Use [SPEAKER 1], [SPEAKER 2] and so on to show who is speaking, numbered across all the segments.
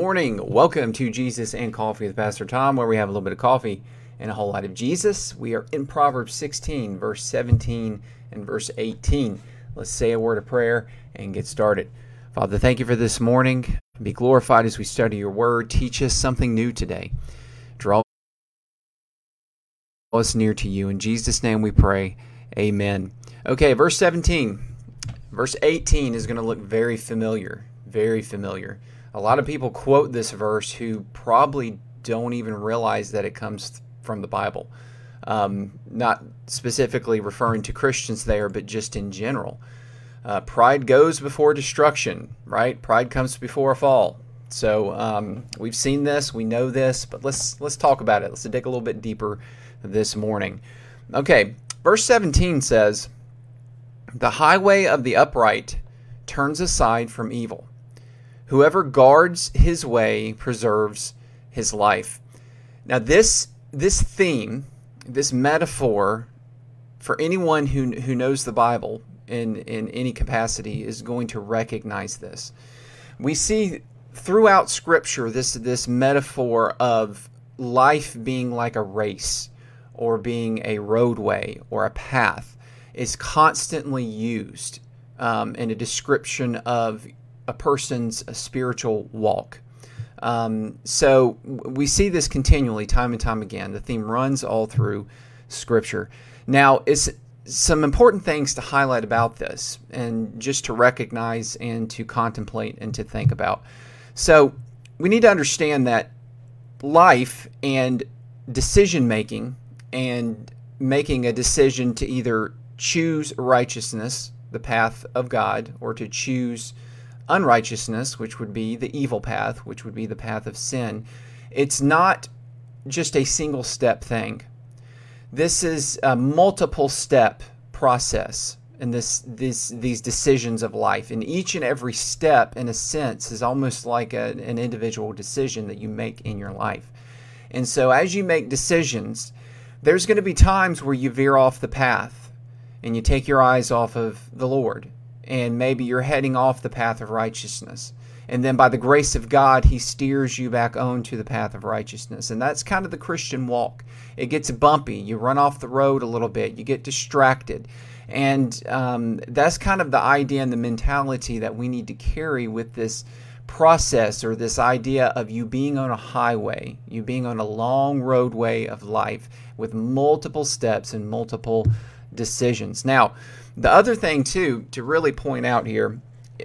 [SPEAKER 1] Morning. Welcome to Jesus and Coffee with Pastor Tom, where we have a little bit of coffee and a whole lot of Jesus. We are in Proverbs 16, verse 17 and verse 18. Let's say a word of prayer and get started. Father, thank you for this morning. Be glorified as we study your word. Teach us something new today. Draw us near to you. In Jesus' name we pray. Amen. Okay, verse 17. Verse 18 is going to look very familiar. Very familiar. A lot of people quote this verse who probably don't even realize that it comes from the Bible. Um, not specifically referring to Christians there, but just in general. Uh, pride goes before destruction, right? Pride comes before a fall. So um, we've seen this, we know this, but let's let's talk about it. Let's dig a little bit deeper this morning. Okay, verse 17 says, "The highway of the upright turns aside from evil." Whoever guards his way preserves his life. Now this this theme, this metaphor for anyone who who knows the Bible in in any capacity is going to recognize this. We see throughout scripture this this metaphor of life being like a race or being a roadway or a path is constantly used um, in a description of a person's spiritual walk. Um, so we see this continually, time and time again. The theme runs all through Scripture. Now, it's some important things to highlight about this, and just to recognize and to contemplate and to think about. So we need to understand that life and decision making and making a decision to either choose righteousness, the path of God, or to choose unrighteousness, which would be the evil path, which would be the path of sin, it's not just a single step thing. This is a multiple step process in this, this these decisions of life. And each and every step, in a sense, is almost like a, an individual decision that you make in your life. And so as you make decisions, there's going to be times where you veer off the path and you take your eyes off of the Lord and maybe you're heading off the path of righteousness. And then by the grace of God, He steers you back on to the path of righteousness. And that's kind of the Christian walk. It gets bumpy. You run off the road a little bit, you get distracted. And um, that's kind of the idea and the mentality that we need to carry with this process or this idea of you being on a highway, you being on a long roadway of life with multiple steps and multiple decisions. Now, the other thing too to really point out here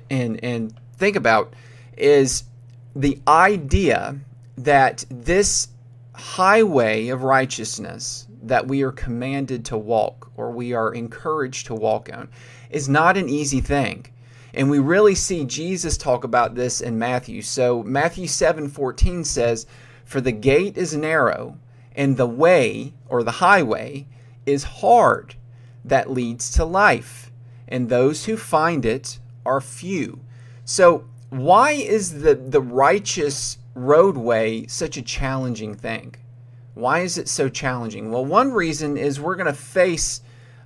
[SPEAKER 1] and and think about is the idea that this highway of righteousness that we are commanded to walk or we are encouraged to walk on is not an easy thing. And we really see Jesus talk about this in Matthew. So Matthew 7:14 says, "For the gate is narrow and the way or the highway is hard that leads to life, and those who find it are few. So, why is the, the righteous roadway such a challenging thing? Why is it so challenging? Well, one reason is we're going to face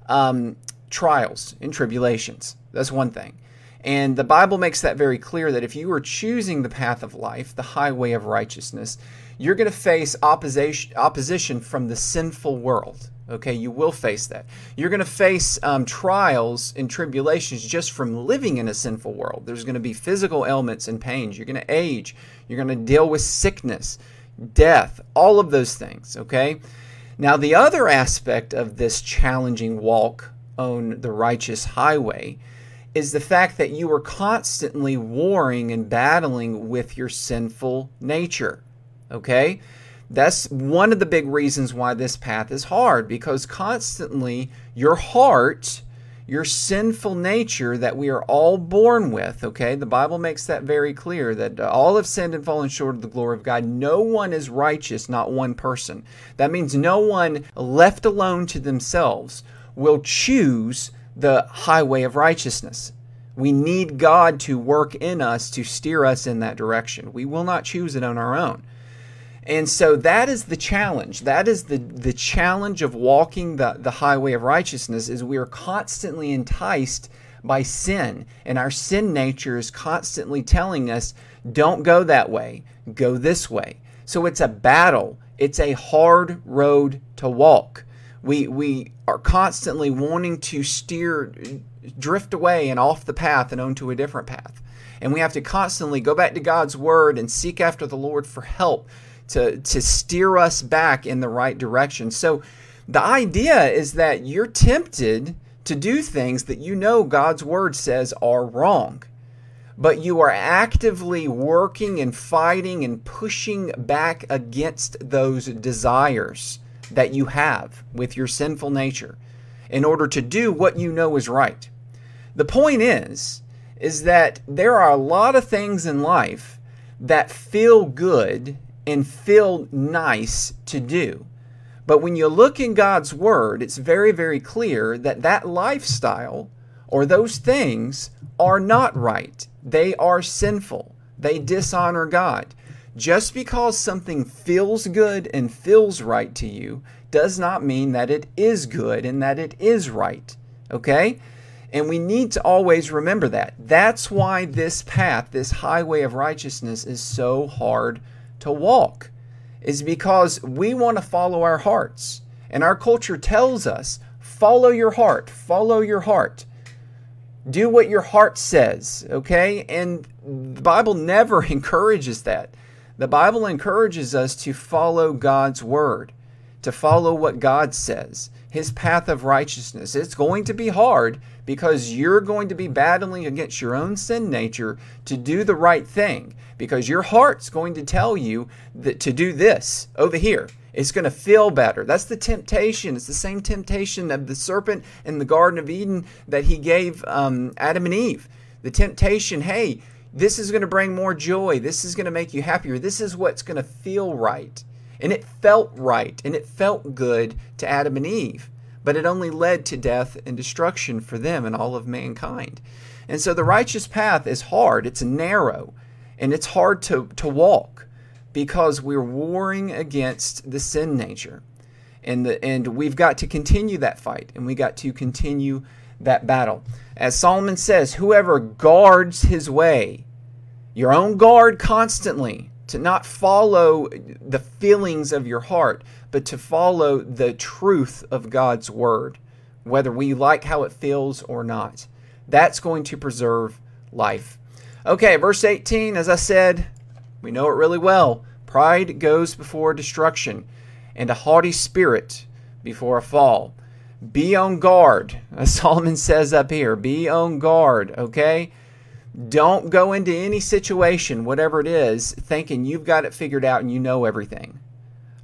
[SPEAKER 1] um, trials and tribulations. That's one thing. And the Bible makes that very clear that if you are choosing the path of life, the highway of righteousness, you're going to face opposition, opposition from the sinful world. Okay, you will face that. You're going to face um, trials and tribulations just from living in a sinful world. There's going to be physical ailments and pains. You're going to age. You're going to deal with sickness, death, all of those things. Okay. Now, the other aspect of this challenging walk on the righteous highway is the fact that you are constantly warring and battling with your sinful nature. Okay? That's one of the big reasons why this path is hard because constantly your heart, your sinful nature that we are all born with, okay? The Bible makes that very clear that uh, all have sinned and fallen short of the glory of God. No one is righteous, not one person. That means no one left alone to themselves will choose the highway of righteousness. We need God to work in us to steer us in that direction. We will not choose it on our own. And so that is the challenge. That is the, the challenge of walking the, the highway of righteousness is we are constantly enticed by sin. And our sin nature is constantly telling us Don't go that way. Go this way. So it's a battle. It's a hard road to walk. We we are constantly wanting to steer drift away and off the path and onto a different path. And we have to constantly go back to God's word and seek after the Lord for help to to steer us back in the right direction. So the idea is that you're tempted to do things that you know God's word says are wrong. But you are actively working and fighting and pushing back against those desires that you have with your sinful nature in order to do what you know is right. The point is is that there are a lot of things in life that feel good and feel nice to do. But when you look in God's Word, it's very, very clear that that lifestyle or those things are not right. They are sinful. They dishonor God. Just because something feels good and feels right to you does not mean that it is good and that it is right. Okay? And we need to always remember that. That's why this path, this highway of righteousness, is so hard to walk is because we want to follow our hearts. And our culture tells us follow your heart, follow your heart. Do what your heart says, okay? And the Bible never encourages that. The Bible encourages us to follow God's word, to follow what God says, his path of righteousness. It's going to be hard because you're going to be battling against your own sin nature to do the right thing because your heart's going to tell you that to do this over here. It's going to feel better. That's the temptation. It's the same temptation of the serpent in the Garden of Eden that he gave um, Adam and Eve. The temptation, hey, this is going to bring more joy. This is going to make you happier. This is what's going to feel right. And it felt right and it felt good to Adam and Eve, but it only led to death and destruction for them and all of mankind. And so the righteous path is hard, it's narrow, and it's hard to, to walk because we're warring against the sin nature. And, the, and we've got to continue that fight and we got to continue that battle. As Solomon says, whoever guards his way, your own guard constantly, to not follow the feelings of your heart, but to follow the truth of God's word, whether we like how it feels or not. That's going to preserve life. Okay, verse 18, as I said, we know it really well. Pride goes before destruction, and a haughty spirit before a fall. Be on guard, as Solomon says up here. Be on guard, okay? Don't go into any situation, whatever it is, thinking you've got it figured out and you know everything.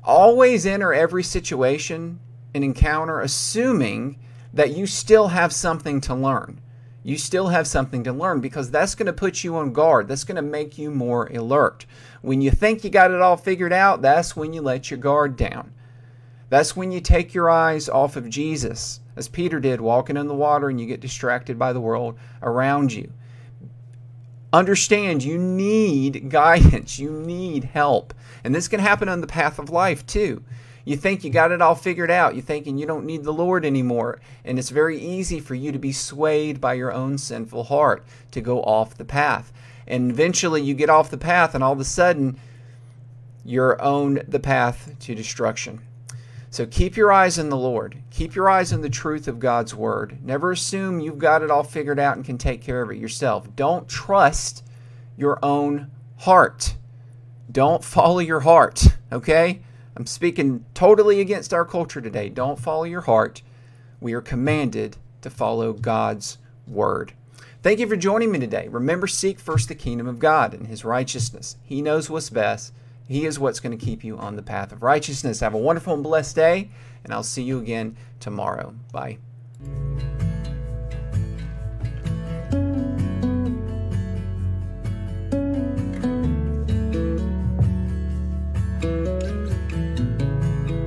[SPEAKER 1] Always enter every situation and encounter assuming that you still have something to learn you still have something to learn because that's going to put you on guard. That's going to make you more alert. When you think you got it all figured out, that's when you let your guard down. That's when you take your eyes off of Jesus, as Peter did walking in the water and you get distracted by the world around you. Understand you need guidance, you need help. And this can happen on the path of life too. You think you got it all figured out. You're thinking you don't need the Lord anymore. And it's very easy for you to be swayed by your own sinful heart to go off the path. And eventually you get off the path, and all of a sudden you're on the path to destruction. So keep your eyes on the Lord. Keep your eyes on the truth of God's word. Never assume you've got it all figured out and can take care of it yourself. Don't trust your own heart. Don't follow your heart, okay? I'm speaking totally against our culture today. Don't follow your heart. We are commanded to follow God's word. Thank you for joining me today. Remember, seek first the kingdom of God and his righteousness. He knows what's best. He is what's going to keep you on the path of righteousness. Have a wonderful and blessed day, and I'll see you again tomorrow. Bye.